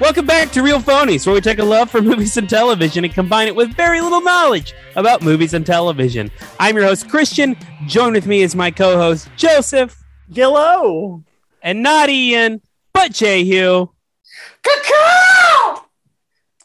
Welcome back to Real Phonies, where we take a love for movies and television and combine it with very little knowledge about movies and television. I'm your host, Christian. Join with me is my co host, Joseph. Hello. And not Ian, but Jehu. Cacao!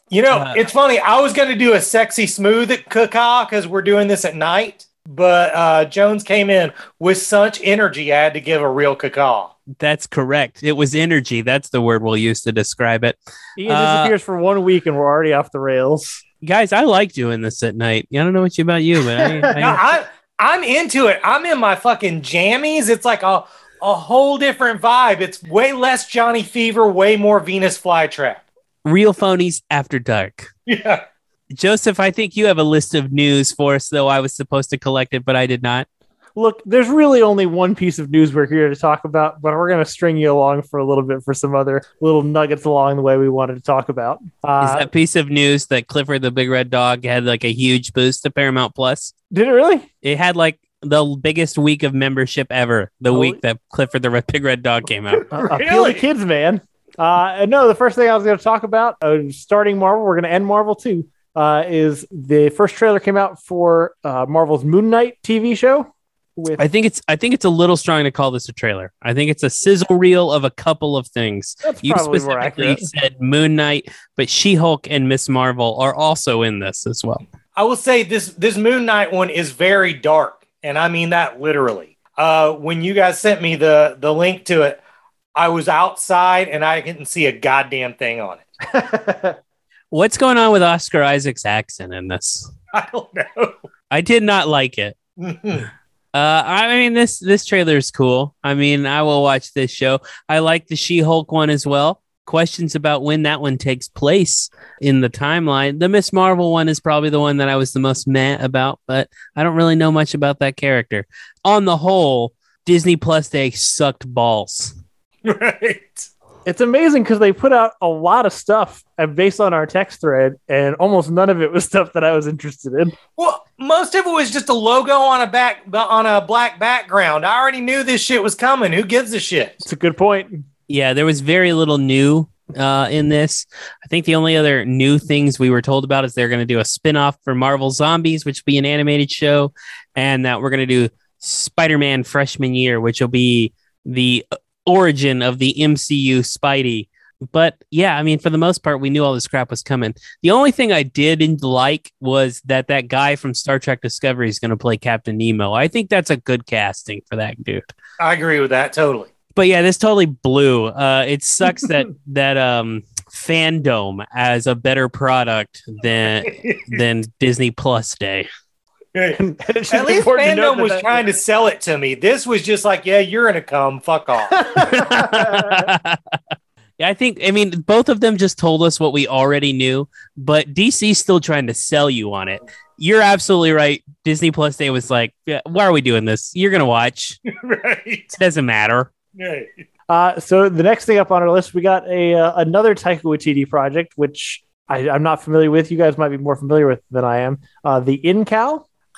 You know, Uh, it's funny. I was going to do a sexy smooth at cacao because we're doing this at night, but uh, Jones came in with such energy, I had to give a real cacao. That's correct. It was energy. That's the word we'll use to describe it. Ian Uh, disappears for one week and we're already off the rails. Guys, I like doing this at night. I don't know what you about you, but I, No, I, I, I'm into it. I'm in my fucking jammies. It's like a, a whole different vibe. It's way less Johnny Fever, way more Venus Flytrap. Real Phonies After Dark. Yeah. Joseph, I think you have a list of news for us, though I was supposed to collect it, but I did not. Look, there's really only one piece of news we're here to talk about, but we're going to string you along for a little bit for some other little nuggets along the way we wanted to talk about. Is Uh, that piece of news that Clifford the Big Red Dog had like a huge boost to Paramount Plus? did it really? It had like the biggest week of membership ever. The Oh. week that Clifford the Red- Big Red Dog came out. Uh, Appeal Really? to kids, man. Uh, and no, the first thing I was going to talk about, uh, starting Marvel, we're going to end Marvel too, uh, is the first trailer came out for uh, Marvel's Moon Knight TV show. With I think it's I think it's a little strong to call this a trailer. I think it's a sizzle reel of a couple of things. that's You probably specifically accurate. said Moon Knight, but She Hulk and Miss Marvel are also in this as well. I will say this this Moon Knight one is very dark, and I mean that literally. Uh, when you guys sent me the the link to it, I was outside and I didn't see a goddamn thing on it. What's going on with Oscar Isaac's accent in this? I don't know. I did not like it. Uh, I mean this this trailer is cool. I mean, I will watch this show. I like the She-Hulk one as well. Questions about when that one takes place in the timeline. The Miss Marvel one is probably the one that I was the most mad about, but I don't really know much about that character. On the whole, Disney Plus Day sucked balls. right. It's amazing because they put out a lot of stuff based on our text thread, and almost none of it was stuff that I was interested in. Well, most of it was just a logo on a back on a black background. I already knew this shit was coming. Who gives a shit? It's a good point. Yeah, there was very little new uh, in this. I think the only other new things we were told about is they're going to do a spin-off for Marvel Zombies, which will be an animated show, and that we're going to do Spider-Man Freshman Year, which will be the origin of the MCU Spidey. But yeah, I mean, for the most part, we knew all this crap was coming. The only thing I didn't like was that that guy from Star Trek Discovery is going to play Captain Nemo. I think that's a good casting for that dude I agree with that totally. but yeah, this totally blew. Uh, it sucks that that um FanDome as a better product than than Disney Plus Day. At It's just least important to FanDome was that- trying to sell it to me. This was just like, yeah, you're gonna come. Fuck off. yeah, I think I mean both of them just told us what we already knew, but DC's still trying to sell you on it. You're absolutely right. Disney Plus Day was like, yeah, why are we doing this? You're gonna watch. right. It doesn't matter. Right. Uh, so the next thing up on our list, we got a uh, another Taika Waititi project, which I, I'm not familiar with. You guys might be more familiar with than I am. Uh, the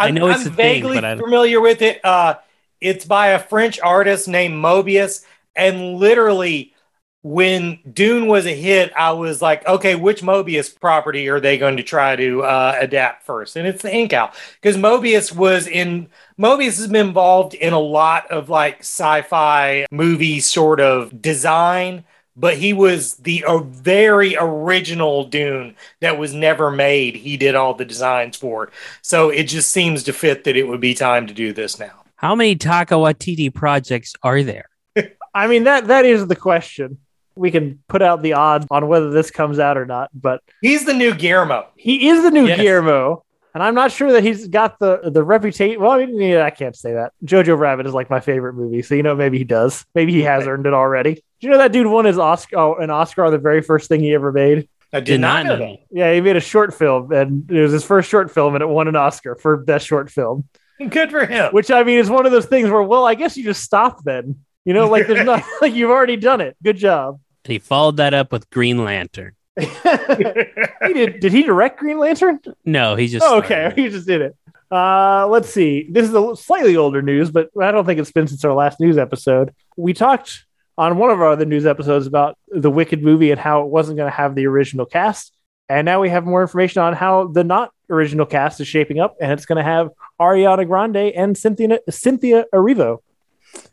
Incal. I know it's I'm a thing, vaguely but I familiar with it. Uh, it's by a French artist named Mobius, and literally, when Dune was a hit, I was like, okay, which Mobius property are they going to try to uh, adapt first? And it's the Incal because Mobius was in. Mobius has been involved in a lot of like sci-fi movie sort of design. But he was the a very original Dune that was never made. He did all the designs for. It. So it just seems to fit that it would be time to do this now. How many Taika Waititi projects are there? I mean that that is the question. We can put out the odds on whether this comes out or not, but He's the new Guillermo. he is the new Yes. Guillermo, and I'm not sure that he's got the the reputation. Well, I mean, I can't say that. Jojo Rabbit is like my favorite movie, so you know maybe he does. Maybe he has earned it already. Do you know that dude won his Oscar? Oh, an Oscar on the very first thing he ever made. I did, not know that. Yeah, he made a short film, and it was his first short film, and it won an Oscar for best short film. Good for him. Which I mean is one of those things where, well, I guess you just stop then. You know, like there's not like you've already done it. Good job. And He followed that up with Green Lantern. he did. Did he direct Green Lantern? No, he just. Oh, okay, he just did it. Uh, let's see. This is a slightly older news, but I don't think it's been since our last news episode. We talked on one of our other news episodes about the Wicked movie and how it wasn't going to have the original cast. And now we have more information on how the not original cast is shaping up, and it's going to have Ariana Grande and Cynthia Cynthia Erivo.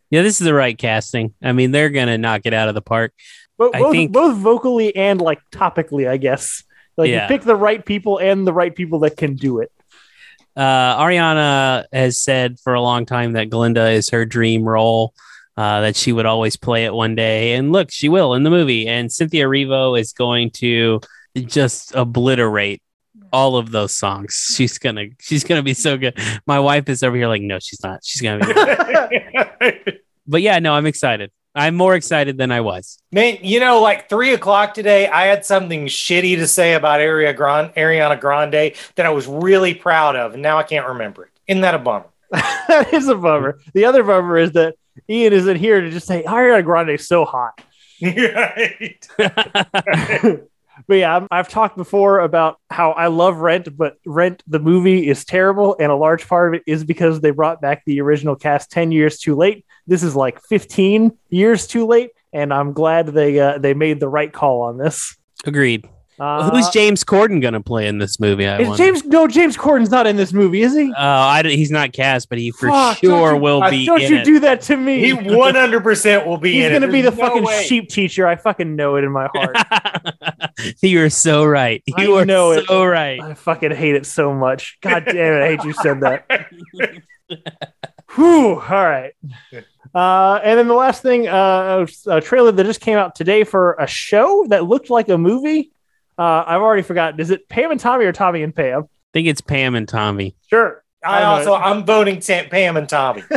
Yeah, this is the right casting. I mean, they're gonna knock it out of the park. But both, think- both vocally and like topically, I guess. Like Yeah. you pick the right people and the right people that can do it. Uh, Ariana has said for a long time that Glinda is her dream role. Uh, that she would always play it one day, and look, she will in the movie. And Cynthia Revo is going to just obliterate all of those songs. She's gonna, she's gonna be so good. My wife is over here like, no, she's not. She's gonna be. but yeah, no, I'm excited. I'm more excited than I was. Man, you know, like three o'clock today, I had something shitty to say about Ariana Grande, Ariana Grande that I was really proud of, and now I can't remember it. Isn't that a bummer? that is a bummer. The other bummer is that Ian isn't here to just say Ariana Grande is so hot. right. But yeah, I've talked before about how I love Rent, but Rent the movie is terrible, and a large part of it is because they brought back the original cast ten years too late. This is like 15 years too late, and I'm glad they uh, they made the right call on this. Agreed. Uh, Who's James Corden gonna play in this movie? I is wonder. James? No, James Corden's not in this movie, is he? Oh, I he's not cast, but he for Fuck, sure you- will uh, be Don't in you it. do that to me? He 100% will be He's gonna be the no fucking way. sheep teacher. I fucking know it in my heart. you are so right. I You are know it. so right. I fucking hate it so much. God damn it! I hate you said that. Whew. All right. Uh, and then the last thing, uh, a trailer that just came out today for a show that looked like a movie. Uh, I've already forgotten. Is it Pam and Tommy or Tommy and Pam? I think it's Pam and Tommy. Sure. I know also, it. I'm voting Sam, Pam and Tommy.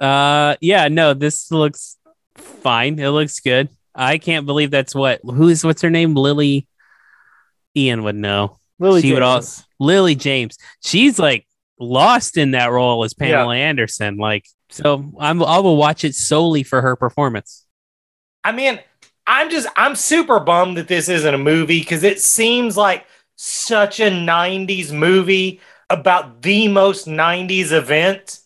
Uh, yeah, no, this looks fine. It looks good. I can't believe that's what. Who's what's her name? Lily. Ian would know. Lily She would James. also- Lily James. She's like lost in that role as Pamela Anderson. Like, so I'm I will watch it solely for her performance. I mean, I'm just I'm super bummed that this isn't a movie because it seems like such a 90s movie about the most 90s event.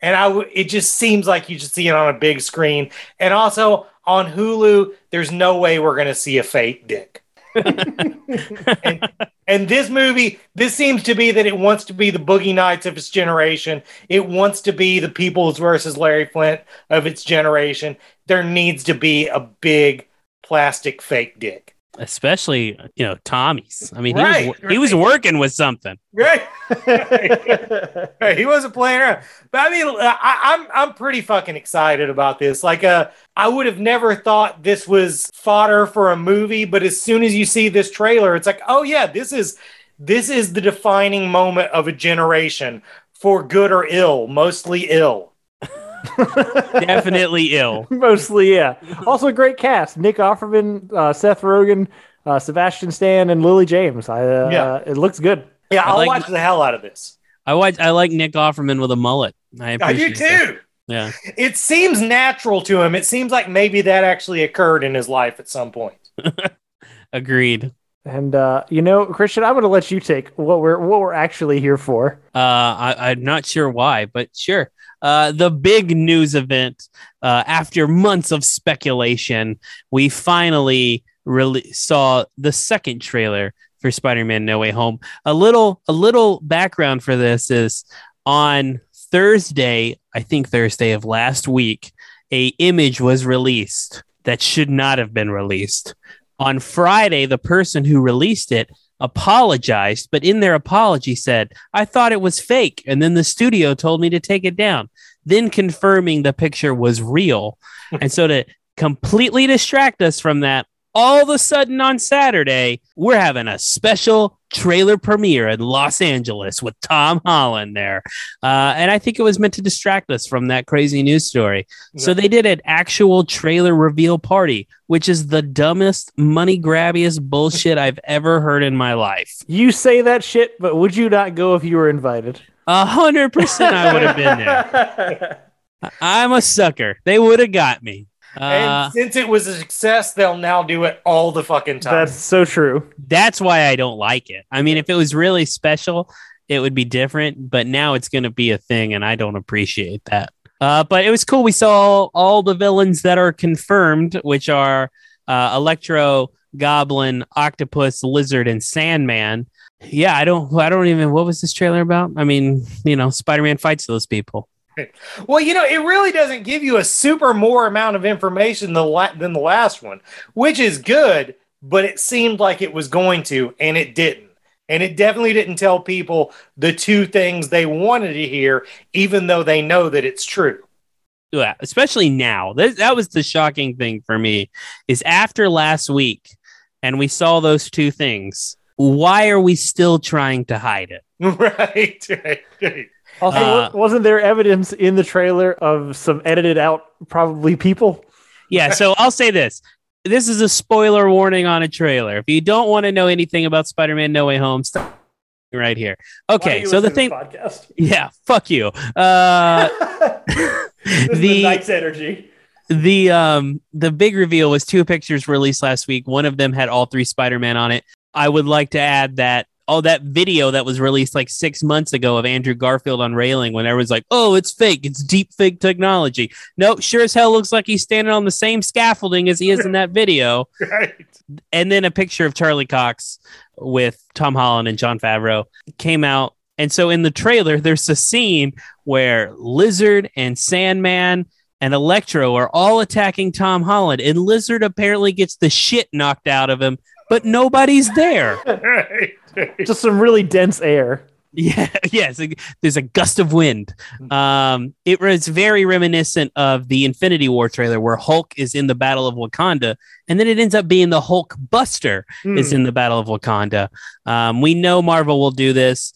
And I w- it just seems like you should see it on a big screen. And also on Hulu, there's no way we're gonna see a fake dick. and, and this movie, this seems to be that it wants to be the Boogie Nights of its generation. It wants to be the Peoples versus Larry Flynt of its generation. There needs to be a big plastic fake dick. Especially, you know, Tommy's. I mean, Right, he was he was working with something. Right? he wasn't playing around. But I mean, I, I'm I'm pretty fucking excited about this. Like, uh, I would have never thought this was fodder for a movie, but as soon as you see this trailer, it's like, oh yeah, this is this is the defining moment of a generation for good or ill, mostly ill. Definitely ill. Mostly, yeah. Also, a great cast: Nick Offerman, uh, Seth Rogen, uh, Sebastian Stan, and Lily James. I, uh, Yeah. uh, it looks good. Yeah, I I'll like- watch the hell out of this. I watch. I like Nick Offerman with a mullet. I, I do appreciate that. too. Yeah. It seems natural to him. It seems like maybe that actually occurred in his life at some point. Agreed. And uh, you know, Christian, I'm going to let you take what we're what we're actually here for. Uh, I, I'm not sure why, but sure. Uh, the big news event. Uh, after months of speculation, we finally really saw the second trailer for Spider-Man: No Way Home. A little, a little background for this is on Thursday, I think Thursday of last week, a image was released that should not have been released. On Friday, the person who released it apologized, but in their apology said, I thought it was fake. And then the studio told me to take it down, then confirming the picture was real. and so to completely distract us from that, all of a sudden on Saturday, we're having a special trailer premiere in Los Angeles with Tom Holland there. Uh, and I think it was meant to distract us from that crazy news story. So they did an actual trailer reveal party, which is the dumbest, money grabbiest bullshit I've ever heard in my life. You say that shit, but would you not go if you were invited? A hundred percent, I would have been there. I'm a sucker. They would have got me. Uh, and since it was a success, they'll now do it all the fucking time. That's so true. that's why I don't like it. I mean, if it was really special, it would be different. But now it's going to be a thing, and I don't appreciate that. Uh, but it was cool. We saw all the villains that are confirmed, which are uh, Electro, Goblin, Octopus, Lizard, and Sandman. Yeah, I don't. I don't even. What was this trailer about? I mean, you know, Spider-Man fights those people. Well, you know, it really doesn't give you a super more amount of information than, la- than the last one, which is good, but it seemed like it was going to, and it didn't. And it definitely didn't tell people the two things they wanted to hear, even though they know that it's true. Yeah, especially now. That, that was the shocking thing for me. Is after last week, and we saw those two things. Why are we still trying to hide it? right, right, right. Also, Uh, wasn't there evidence in the trailer of some edited out probably people? Yeah, so I'll say this. This is a spoiler warning on a trailer. If you don't want to know anything about Spider-Man No Way Home, stop right here. Okay, so the thing podcast. Yeah, fuck you. Uh is the- Knight's energy. the um the big reveal was two pictures released last week. One of them had all three Spider-Man on it. I would like to add that oh that video that was released like six months ago of Andrew Garfield on railing when everyone's like, oh, it's fake, it's deep fake technology. No, sure as hell looks like he's standing on the same scaffolding as he is in that video. right. and then a picture of Charlie Cox with Tom Holland and Jon Favreau came out. And so in the trailer, there's a scene where Lizard and Sandman and Electro are all attacking Tom Holland, and Lizard apparently gets the shit knocked out of him, but nobody's there. Just some really dense air. Yeah, yes, there's a gust of wind. Um, it was very reminiscent of the Infinity War trailer where Hulk is in the Battle of Wakanda, and then it ends up being the Hulk Buster is Hmm. in the Battle of Wakanda. Um, we know Marvel will do this.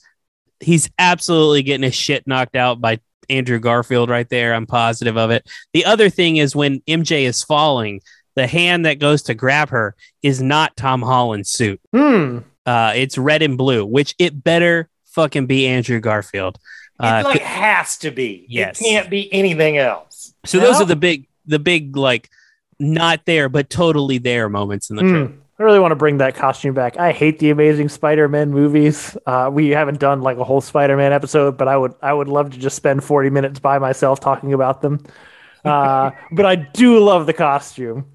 He's absolutely getting his shit knocked out by Andrew Garfield right there. I'm positive of it. The other thing is when MJ is falling, the hand that goes to grab her is not Tom Holland's suit. Hmm. Uh, it's red and blue, which it better fucking be Andrew Garfield. It Uh, like has to be. Yes. It can't be anything else. so those are the big, the big like not there but totally there moments in the trailer. I really want to bring that costume back. I hate the Amazing Spider-Man movies. Uh, we haven't done like a whole Spider-Man episode, but I would I would love to just spend 40 minutes by myself talking about them. Uh, but I do love the costume.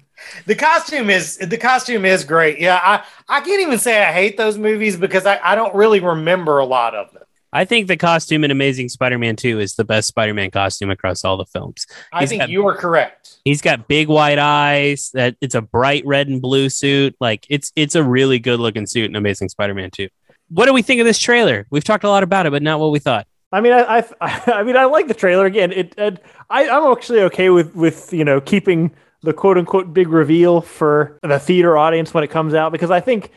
The costume is the costume is great. Yeah, I, I can't even say I hate those movies because I, I don't really remember a lot of them. I think the costume in Amazing Spider-Man 2 is the best Spider-Man costume across all the films. I He's think got- you are correct. He's got big white eyes. That it's a bright red and blue suit. Like it's it's a really good looking suit in Amazing Spider-Man 2. What do we think of this trailer? We've talked a lot about it, but not what we thought. I mean, I, I, I mean, I like the trailer again. It, it I, I'm actually okay with with you know keeping the quote unquote big reveal for the theater audience when it comes out because I think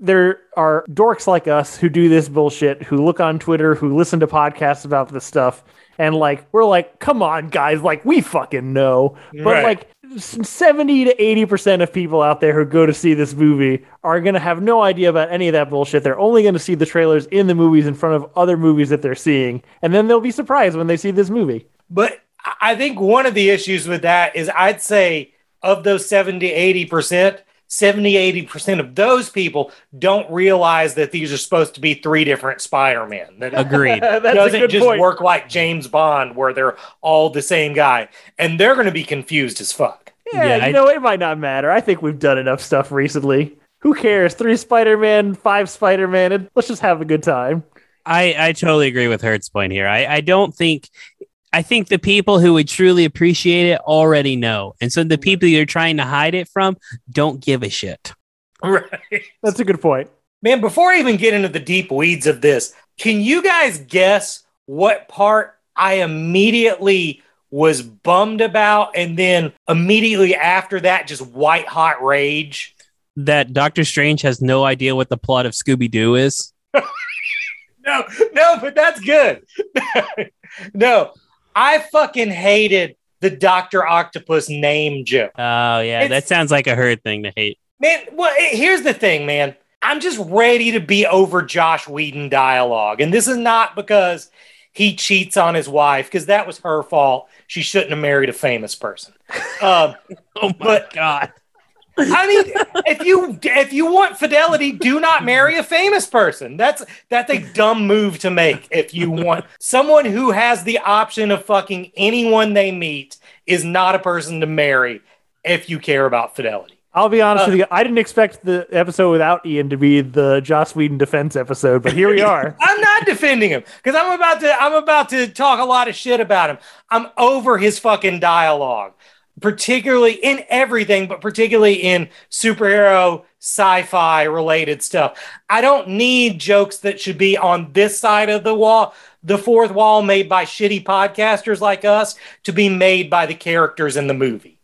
there are dorks like us who do this bullshit, who look on Twitter, who listen to podcasts about this stuff, and like we're like, come on, guys, like we fucking know. But Right. like seventy to eighty percent of people out there who go to see this movie are gonna have no idea about any of that bullshit. They're only gonna see the trailers in the movies in front of other movies that they're seeing, and then they'll be surprised when they see this movie. But I- I think one of the issues with that is I'd say of those 70, 80%, 70, 80% of those people don't realize that these are supposed to be three different Spider-Man. That it Agreed. That's a doesn't just point. work like James Bond where they're all the same guy. And they're going to be confused as fuck. Yeah, Yeah, you I- know, it might not matter. I think we've done enough stuff recently. Who cares? Three Spider-Man, five Spider-Man, and let's just have a good time. I, I totally agree with Hertz point here. I, I don't think I think the people who would truly appreciate it already know. And so the people you're trying to hide it from don't give a shit. Right. That's a good point. Man, before I even get into the deep weeds of this, can you guys guess what part I immediately was bummed about and then immediately after that just white hot rage? That Doctor Strange has no idea what the plot of Scooby Doo is. No, no, but that's good. no, I fucking hated the Dr. Octopus name joke. Oh yeah, It's- that sounds like a herd thing to hate. Man, well, eh, here's the thing, man. I'm just ready to be over Joss Whedon dialogue. And this is not because he cheats on his wife, because that was her fault. She shouldn't have married a famous person. Um, Oh my But- god. I mean, if you if you want fidelity, do not marry a famous person. That's that's a dumb move to make. If you want someone who has the option of fucking anyone they meet is not a person to marry if you care about fidelity. I'll be honest Uh, with you. I didn't expect the episode without Ian to be the Joss Whedon defense episode, but here we are. I'm not defending him because I'm about to I'm about to talk a lot of shit about him. I'm over his fucking dialogue, particularly in everything, but particularly in superhero sci-fi related stuff. I don't need jokes that should be on this side of the wall, the fourth wall made by shitty podcasters like us to be made by the characters in the movie.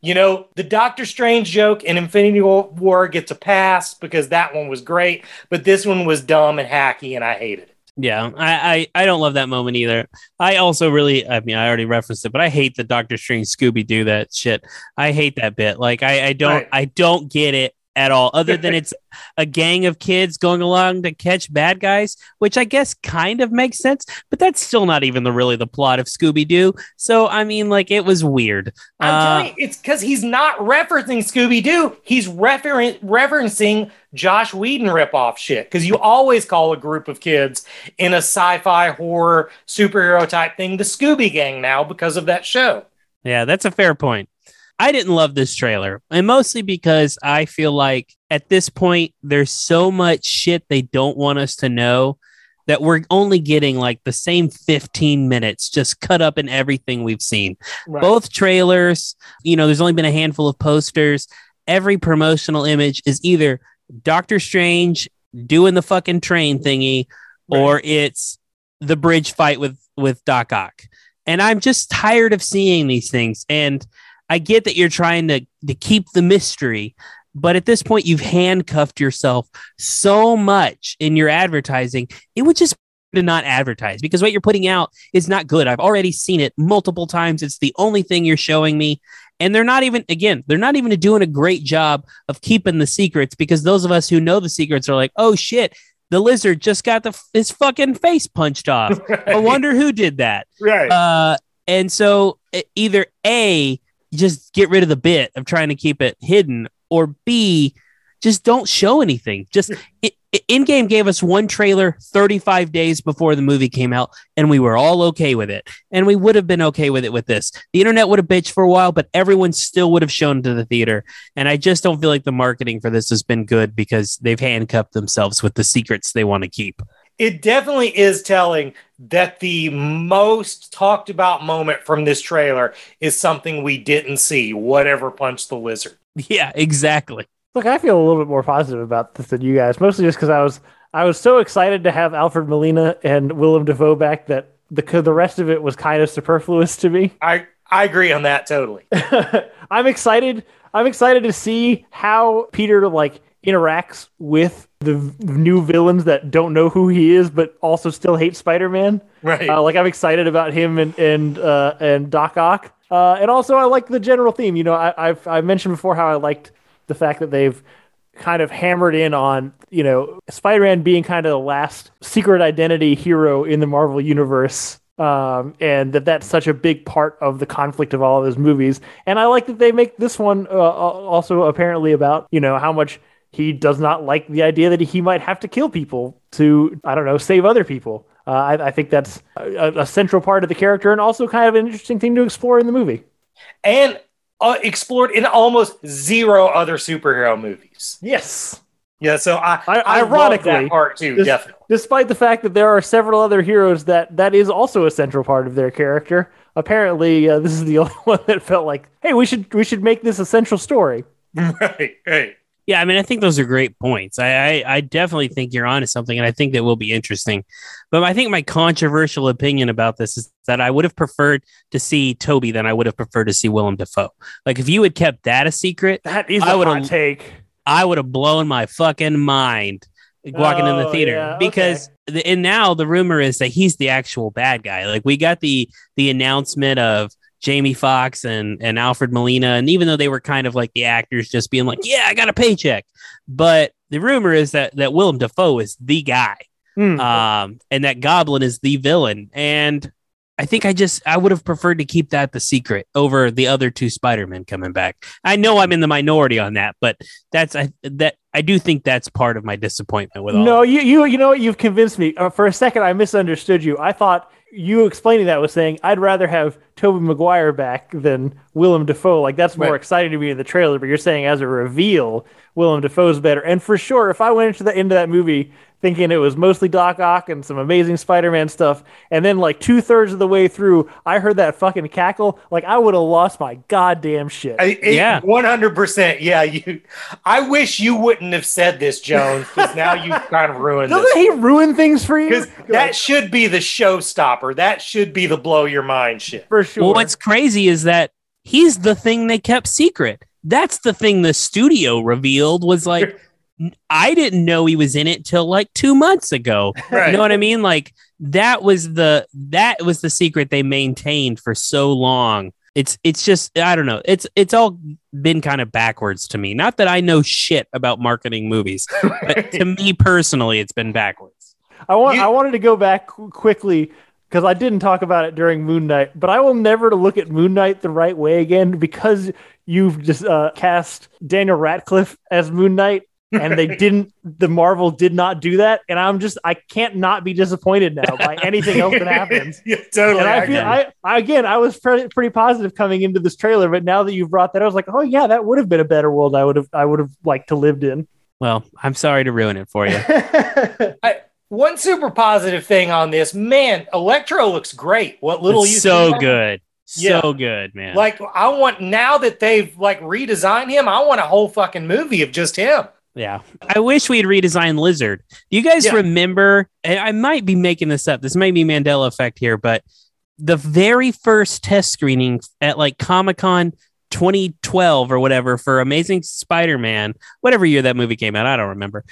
You know, the Doctor Strange joke in Infinity War gets a pass because that one was great, but this one was dumb and hacky and I hated it. Yeah, I, I I don't love that moment either. I also really, I mean, I already referenced it, but I hate the Doctor Strange Scooby Doo that shit. I hate that bit. Like, I I don't Right. I don't get it at all. Other than it's a gang of kids going along to catch bad guys, which I guess kind of makes sense, but that's still not even the really the plot of Scooby Doo. So I mean, like, it was weird. I'm Uh, telling you, it's because he's not referencing Scooby Doo. He's referen- referencing Joss Whedon ripoff shit. Because you always call a group of kids in a sci-fi horror superhero type thing the Scooby Gang now because of that show. Yeah, that's a fair point. I didn't love this trailer, and mostly because I feel like at this point there's so much shit they don't want us to know that we're only getting like the same 15 minutes just cut up in everything we've seen. Both trailers, you know, there's only been a handful of posters. Every promotional image is either Doctor Strange doing the fucking train thingy or it's the bridge fight with with Doc Ock. And I'm just tired of seeing these things. And I get that you're trying to to keep the mystery, but at this point you've handcuffed yourself so much in your advertising. It would just to not advertise because what you're putting out is not good. I've already seen it multiple times. It's the only thing you're showing me. And they're not even again, they're not even doing a great job of keeping the secrets because those of us who know the secrets are like, "Oh shit, the lizard just got the his fucking face punched off. I wonder who did that." Right. Uh, and so either A, just get rid of the bit of trying to keep it hidden, or B, just don't show anything. Just Endgame gave us one trailer 35 days before the movie came out, and we were all okay with it. And we would have been okay with it with this. The internet would have bitched for a while, but everyone still would have shown to the theater. And I just don't feel like the marketing for this has been good because they've handcuffed themselves with the secrets they want to keep. It definitely is telling that the most talked about moment from this trailer is something we didn't see, whatever punched the lizard. Yeah, exactly. Look, I feel a little bit more positive about this than you guys, mostly just because I was I was so excited to have Alfred Molina and Willem Dafoe back that the the rest of it was kind of superfluous to me. I I agree on that totally. I'm excited. I'm excited to see how Peter like interacts with the new villains that don't know who he is, but also still hate Spider-Man. Right. Uh, like I'm excited about him and and uh, and Doc Ock. Uh, and also I like the general theme. You know, I, I've I mentioned before how I liked the fact that they've kind of hammered in on you know Spider-Man being kind of the last secret identity hero in the Marvel universe. Um, and that that's such a big part of the conflict of all of his movies. And I like that they make this one uh, also apparently about you know how much he does not like the idea that he might have to kill people to I don't know save other people. Uh, I, I think that's a, a central part of the character and also kind of an interesting thing to explore in the movie. and uh, explored in almost zero other superhero movies. Yes. Yeah, so I, I- I, ironically, that part too, this- definitely. Despite the fact that there are several other heroes that that is also a central part of their character, apparently uh, this is the only one that felt like, hey, we should we should make this a central story. right, right. Yeah, I mean, I think those are great points. I, I, I definitely think you're onto something, and I think that will be interesting. But I think my controversial opinion about this is that I would have preferred to see Toby than I would have preferred to see Willem Dafoe. Like, if you had kept that a secret, That is I a would've- hot take. I would have blown my fucking mind walking in the Oh, theater yeah, because the, and now the rumor is that he's the actual bad guy. Like we got the the announcement of Jamie Foxx and and Alfred Molina, and even though they were kind of like the actors just being like, "Yeah, I got a paycheck," but the rumor is that that Willem Dafoe is the guy, Hmm. um, and that Goblin is the villain, and I think I just I would have preferred to keep that the secret over the other two Spider-Men coming back. I know I'm in the minority on that, but that's I that I do think that's part of my disappointment with all. No, you you you know what? You've convinced me. Uh, for a second, I misunderstood you. I thought you explaining that was saying I'd rather have Tobey Maguire back than Willem Dafoe. Like that's more Right. exciting to me in the trailer. But you're saying as a reveal, Willem Dafoe's better. And for sure, if I went into the into that movie thinking it was mostly Doc Ock and some amazing Spider-Man stuff, and then like two thirds of the way through, I heard that fucking cackle, like I would have lost my goddamn shit. I, it, Yeah. 100%. Yeah, you I wish you wouldn't have said this, Jones, because now you kind of ruined Doesn't this. he ruin things for you? Because that should be the showstopper. That should be the blow your mind shit. for sure. Well, what's crazy is that he's the thing they kept secret. That's the thing the studio revealed was like I didn't know he was in it till like 2 months ago. Right. You know what I mean? Like that was the that was the secret they maintained for so long. It's it's just I don't know. It's it's all been kind of backwards to me. Not that I know shit about marketing movies, but to me personally, it's been backwards. I want You- I wanted to go back quickly because I didn't talk about it during Moon Knight, but I will never look at Moon Knight the right way again because you've just uh, cast Daniel Radcliffe as Moon Knight, and they didn't. The Marvel did not do that, and I'm just I can't not be disappointed now by anything else that happens. yeah, totally. And I I feel. I, I again I was pretty, pretty positive coming into this trailer, but now that you've brought that, I was like, oh yeah, that would have been a better world. I would have I would have liked to lived in. Well, I'm sorry to ruin it for you. One super positive thing on this, man, Electro looks great. What little It's you so good. Yeah. So good, man. Like I want now that they've like redesigned him, I want a whole fucking movie of just him. Yeah. I wish we had redesigned Lizard. Do you guys Yeah. remember? And I might be making this up. This may be Mandela effect here, but the very first test screening at like Comic Con 2012 or whatever for Amazing Spider Man, whatever year that movie came out, I don't remember.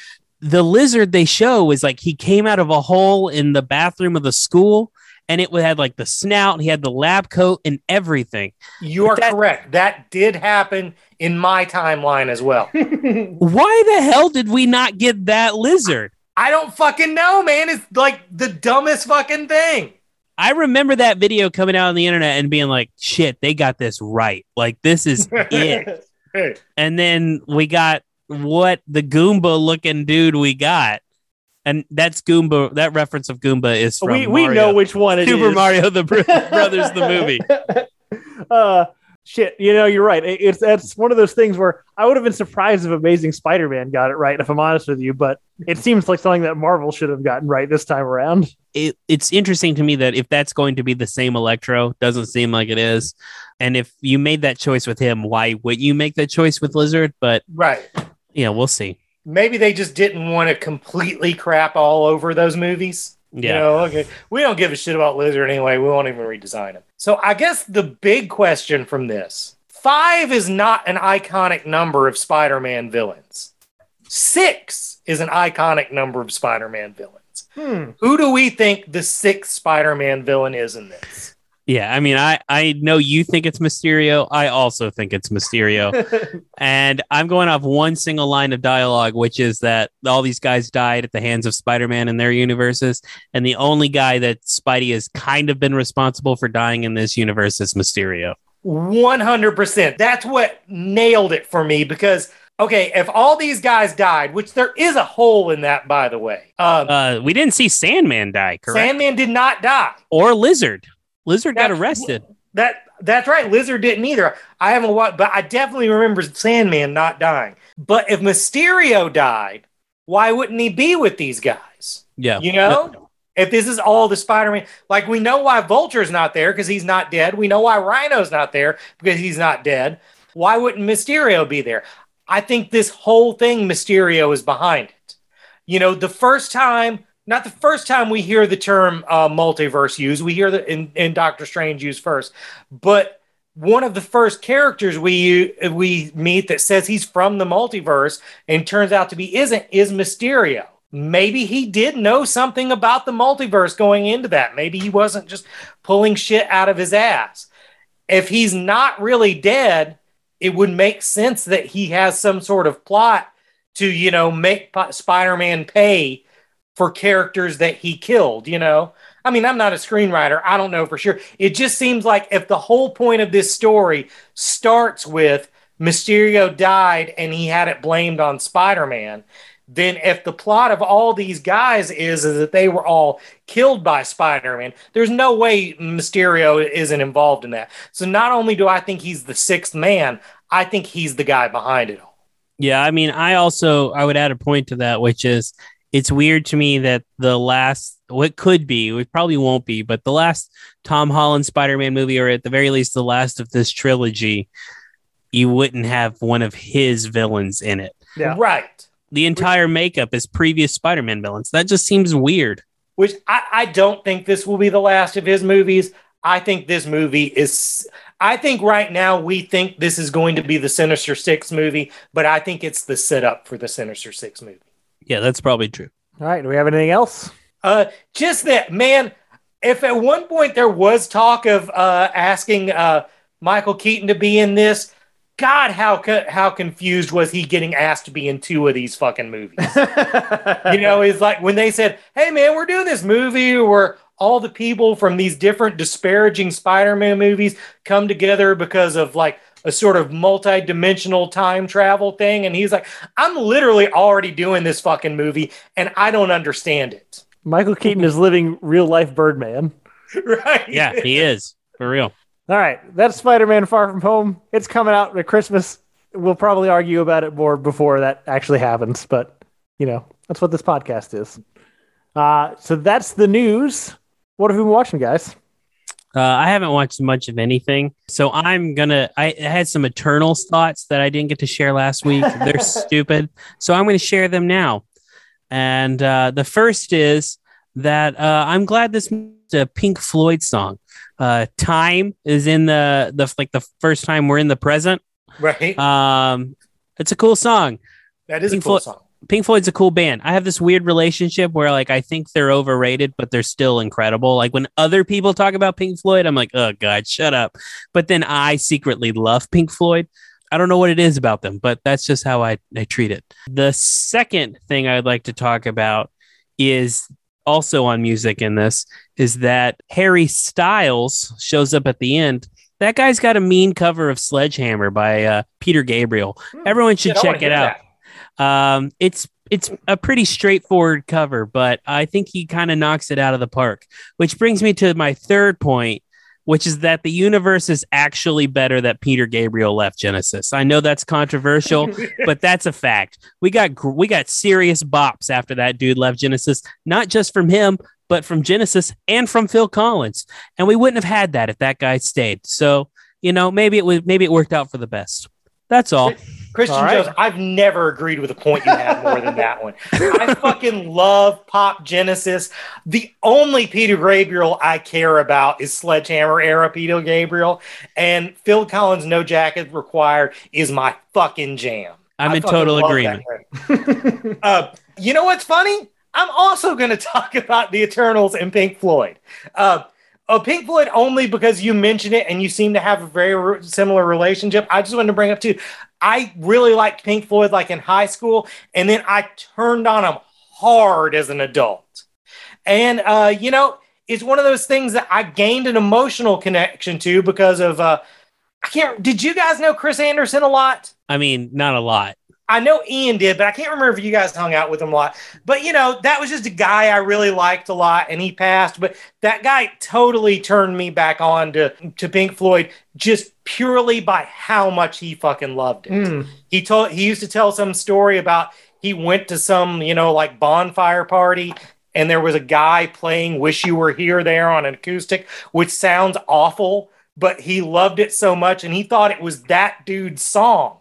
The lizard they show is like he came out of a hole in the bathroom of the school and it had like the snout, he had the lab coat and everything. You are that- correct. That did happen in my timeline as well. Why the hell did we not get that lizard? I don't fucking know, man. It's like the dumbest fucking thing. I remember that video coming out on the internet and being like, shit, they got this right. Like, this is it. and then we got what the Goomba looking dude we got. And that's Goomba. That reference of Goomba is from we we Mario- know which one it is. Super Mario the Brothers, the movie. uh shit you know you're right It- it's that's one of those things where i would have been surprised if amazing spider-man got it right if i'm honest with you but it seems like something that marvel should have gotten right this time around It, it's interesting to me that if that's going to be the same Electro, doesn't seem like it is. And if you made that choice with him, why would you make that choice with Lizard? But Right. Yeah, we'll see. Maybe they just didn't want to completely crap all over those movies. Yeah. You know, okay. We don't give a shit about Lizard anyway. We won't even redesign him. So I guess the big question from this five is not an iconic number of Spider Man villains, six is an iconic number of Spider Man villains. hmm. Who do we think the sixth Spider Man villain is in this? Yeah, I mean, I I know you think it's Mysterio. I also think it's Mysterio, and I'm going off one single line of dialogue, which is that all these guys died at the hands of Spider-Man in their universes, and the only guy that Spidey has kind of been responsible for dying in this universe is Mysterio. 100%. That's what nailed it for me because, okay, if all these guys died, which there is a hole in that, by the way, um, Uh, we didn't see Sandman die, correct? Sandman did not die. or Lizard. Lizard got arrested. That that's right. Lizard didn't either. I haven't watched, but I definitely remember Sandman not dying. But if Mysterio died, why wouldn't he be with these guys? Yeah, You know, if this is all the Spider-Man, like we know why Vulture's not there because he's not dead. We know why Rhino's not there because he's not dead. Why wouldn't Mysterio be there? I think this whole thing, Mysterio is behind it. You know, the first time, not the first time we hear the term uh, multiverse used, we hear that in, in Doctor Strange used first, but one of the first characters we we meet that says he's from the multiverse and turns out to be isn't is Mysterio. Maybe he did know something about the multiverse going into that. Maybe he wasn't just pulling shit out of his ass. If he's not really dead, it would make sense that he has some sort of plot to, you know, make Spider-Man pay for characters that he killed, you know. I mean, I'm not a screenwriter. I don't know for sure. It just seems like if the whole point of this story starts with Mysterio died and he had it blamed on Spider Man, then if the plot of all these guys is, is that they were all killed by Spider Man, there's no way Mysterio isn't involved in that. So not only do I think he's the sixth man, I think he's the guy behind it all. Yeah, I mean, I also I would add a point to that, which is it's weird to me that the last what could be, it probably won't be, but the last Tom Holland Spider-Man movie, or at the very least the last of this trilogy, you wouldn't have one of his villains in it. Yeah. Right. The entire makeup is previous Spider-Man villains. That just seems weird. Which I, I don't think this will be the last of his movies. I think this movie is I think right now we think this is going to be the Sinister Six movie, but I think it's the setup for the Sinister Six movie. Yeah, that's probably true. All right. Do we have anything else? Uh, just that, man. If at one point there was talk of uh, asking uh, Michael Keaton to be in this, God, how co- how confused was he getting asked to be in two of these fucking movies? you know, it's like when they said, "Hey, man, we're doing this movie where all the people from these different disparaging Spider-Man movies come together because of like a sort of multi-dimensional time travel thing," and he's like, "I'm literally already doing this fucking movie, and I don't understand it." Michael Keaton is living real life Birdman. right? Yeah, he is for real. All right, that's Spider-Man: Far From Home. It's coming out at Christmas. We'll probably argue about it more before that actually happens, but you know that's what this podcast is. Uh, so that's the news. What have you been watching, guys? Uh, I haven't watched much of anything, so I'm gonna. I had some Eternals thoughts that I didn't get to share last week. They're stupid, so I'm going to share them now. And uh, the first is that uh, I'm glad this is a Pink Floyd song. Uh, time is in the the like the first time we're in the present. Right. Um, it's a cool song. that is a cool Floyd- song. Pink Floyd's a cool band. I have this weird relationship where like I think they're overrated, but they're still incredible. Like when other people talk about Pink Floyd, I'm like, oh god, shut up. But then I secretly love Pink Floyd. I don't know what it is about them, but that's just how I, I treat it. The second thing I'd like to talk about is also on music in this is that Harry Styles shows up at the end. That guy's got a mean cover of Sledgehammer by uh, Peter Gabriel. Everyone should Hmm. Shit, I wanna check it out. that. Um, it's it's a pretty straightforward cover, but I think he kind of knocks it out of the park. Which brings me to my third point, which is that the universe is actually better that Peter Gabriel left Genesis. I know that's controversial, but that's a fact. We got we got serious bops after that dude left Genesis, not just from him, but from Genesis and from Phil Collins. And we wouldn't have had that if that guy stayed. So you know, maybe it was maybe it worked out for the best. That's all. Christian right. Jones, I've never agreed with a point you had more than that one. I fucking love Pop Genesis. The only Peter Gabriel I care about is Sledgehammer era Peter Gabriel, and Phil Collins' No Jacket Required is my fucking jam. I'm I in total agreement. uh, you know what's funny? I'm also going to talk about the Eternals and Pink Floyd. Uh, uh, Pink Floyd only because you mentioned it and you seem to have a very re- similar relationship. I just wanted to bring up too. I really liked Pink Floyd like in high school, and then I turned on them hard as an adult. And uh, you know, it's one of those things that I gained an emotional connection to because of uh, I can't. Did you guys know Chris Anderson a lot? I mean, not a lot. I know Ian did, but I can't remember if you guys hung out with him a lot. But you know, that was just a guy I really liked a lot, and he passed. But that guy totally turned me back on to, to Pink Floyd just purely by how much he fucking loved it. Mm. He told he used to tell some story about he went to some, you know, like bonfire party and there was a guy playing Wish You Were Here there on an acoustic, which sounds awful, but he loved it so much and he thought it was that dude's song.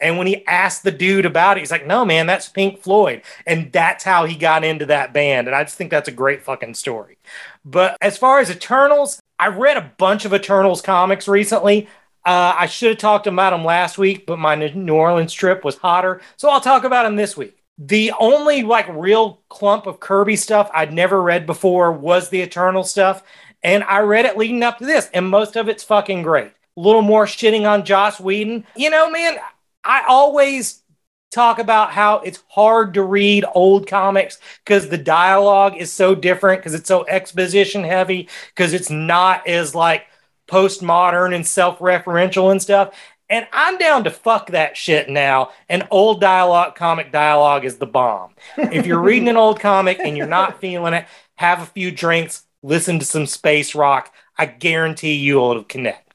And when he asked the dude about it, he's like, no, man, that's Pink Floyd. And that's how he got into that band. And I just think that's a great fucking story. But as far as Eternals, I read a bunch of Eternals comics recently. Uh, I should have talked about them last week, but my New Orleans trip was hotter. So I'll talk about them this week. The only like real clump of Kirby stuff I'd never read before was the Eternal stuff. And I read it leading up to this, and most of it's fucking great. A little more shitting on Joss Whedon. You know, man, I always talk about how it's hard to read old comics because the dialogue is so different because it's so exposition heavy because it's not as like postmodern and self-referential and stuff. And i'm down to fuck that shit now. And old dialogue comic dialogue is the bomb. If you're reading an old comic and you're not feeling it have a few drinks listen to some space rock. I guarantee you'll connect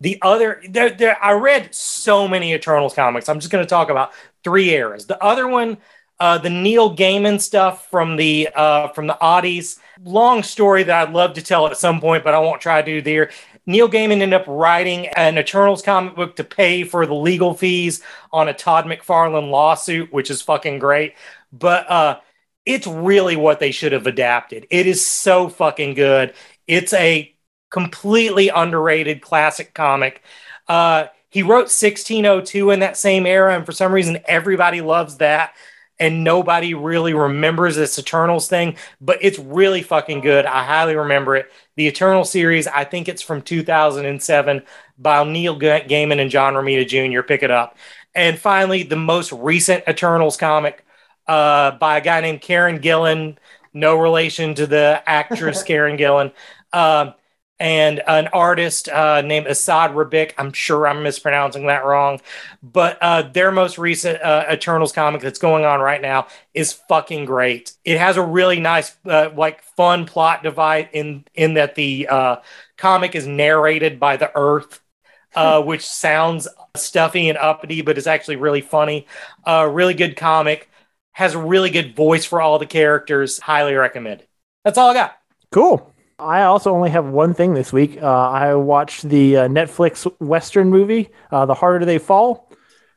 the other there, there i read so many eternals comics. I'm just going to talk about three eras. The other one uh, the neil gaiman stuff from the uh, from the oddies. Long story that i'd love to tell at some point but i won't try to do there. Neil gaiman ended up writing an eternals comic book to pay for the legal fees on a todd mcfarlane lawsuit which is fucking great. But uh, it's really what they should have adapted. It is so fucking good. It's a completely underrated classic comic. Uh, he wrote 1602 in that same era, and for some reason, everybody loves that, and nobody really remembers this Eternals thing. But it's really fucking good. I highly remember it. The Eternal series, I think it's from 2007 by Neil Gaiman and John Romita Jr. Pick it up. And finally, the most recent Eternals comic uh, by a guy named Karen Gillen, no relation to the actress Karen Gillan. Um, and an artist uh, named Esad Ribic. I'm sure I'm mispronouncing that wrong, but uh, their most recent uh, Eternals comic that's going on right now is fucking great. It has a really nice, uh, like, fun plot divide in in that the uh, comic is narrated by the Earth. Uh, which sounds stuffy and uppity, but is actually really funny. A really good comic. Has a really good voice for all the characters. Highly recommended. That's all I got. Cool. I also only have one thing this week. Uh, I watched the uh, Netflix Western movie, uh, The Harder They Fall,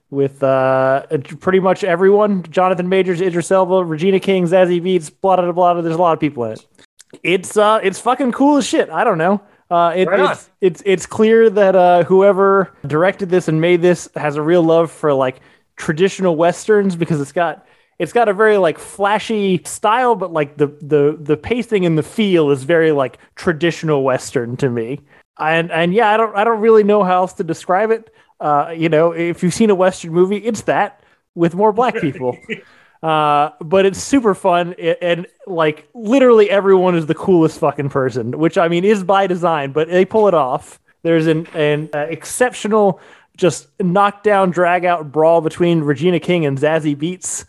with uh, pretty much everyone Jonathan Majors, Idris Elba, Regina King, Zazie Beetz, blah, blah, blah, blah. There's a lot of people in it. It's, uh, it's fucking cool as shit. I don't know. Uh, it, right it's, it's, it's clear that whoever directed this and made this has a real love for like traditional Westerns because it's got it's got a very like flashy style, but like the the the pacing and the feel is very like traditional Western to me. And and yeah, I don't I don't really know how else to describe it. Uh, you know, if you've seen a Western movie, it's that with more black people. Uh, but it's super fun and, and, like literally everyone is the coolest fucking person, which I mean is by design, but they pull it off. There's an an uh, exceptional just knockdown drag out brawl between Regina King and Zazie Beetz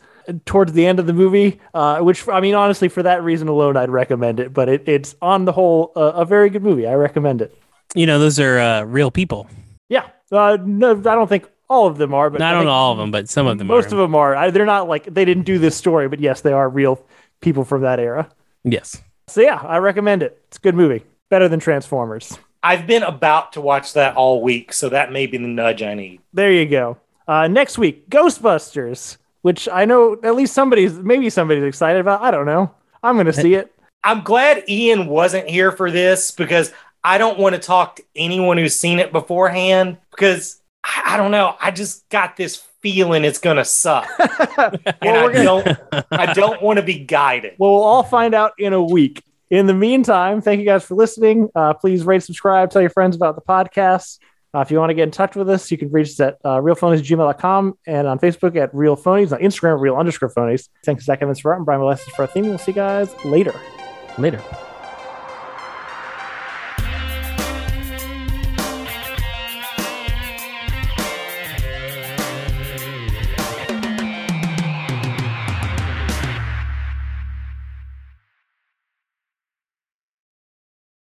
towards the end of the movie, uh, which I mean, honestly, for that reason alone, I'd recommend it. But it, it's on the whole uh, a very good movie. I recommend it. You know, those are uh, real people. Yeah, uh, no, I don't think all of them are, but no, I don't know all of them, but some of them. Most are. of them are. I, they're not like they didn't do this story, but yes, they are real people from that era. Yes. So yeah, I recommend it. It's a good movie. Better than Transformers. I've been about to watch that all week, so that may be the nudge I need. There you go. Uh, next week, Ghostbusters which I know at least somebody's maybe somebody's excited about. I don't know. I'm going to see it. I'm glad Ian wasn't here for this because I don't want to talk to anyone who's seen it beforehand because I, I don't know. I just got this feeling it's going to suck. well, and I gonna... don't I don't want to be guided. Well, we'll all find out in a week. In the meantime, thank you guys for listening. Uh, please rate, subscribe, tell your friends about the podcast. Uh, if you want to get in touch with us, you can reach us at uh, realphonies.gmail.com and on Facebook at realphonies, on Instagram, real underscore phonies. Thanks, Zach Evans for art and Brian Molestes for our theme. We'll see you guys later. Later.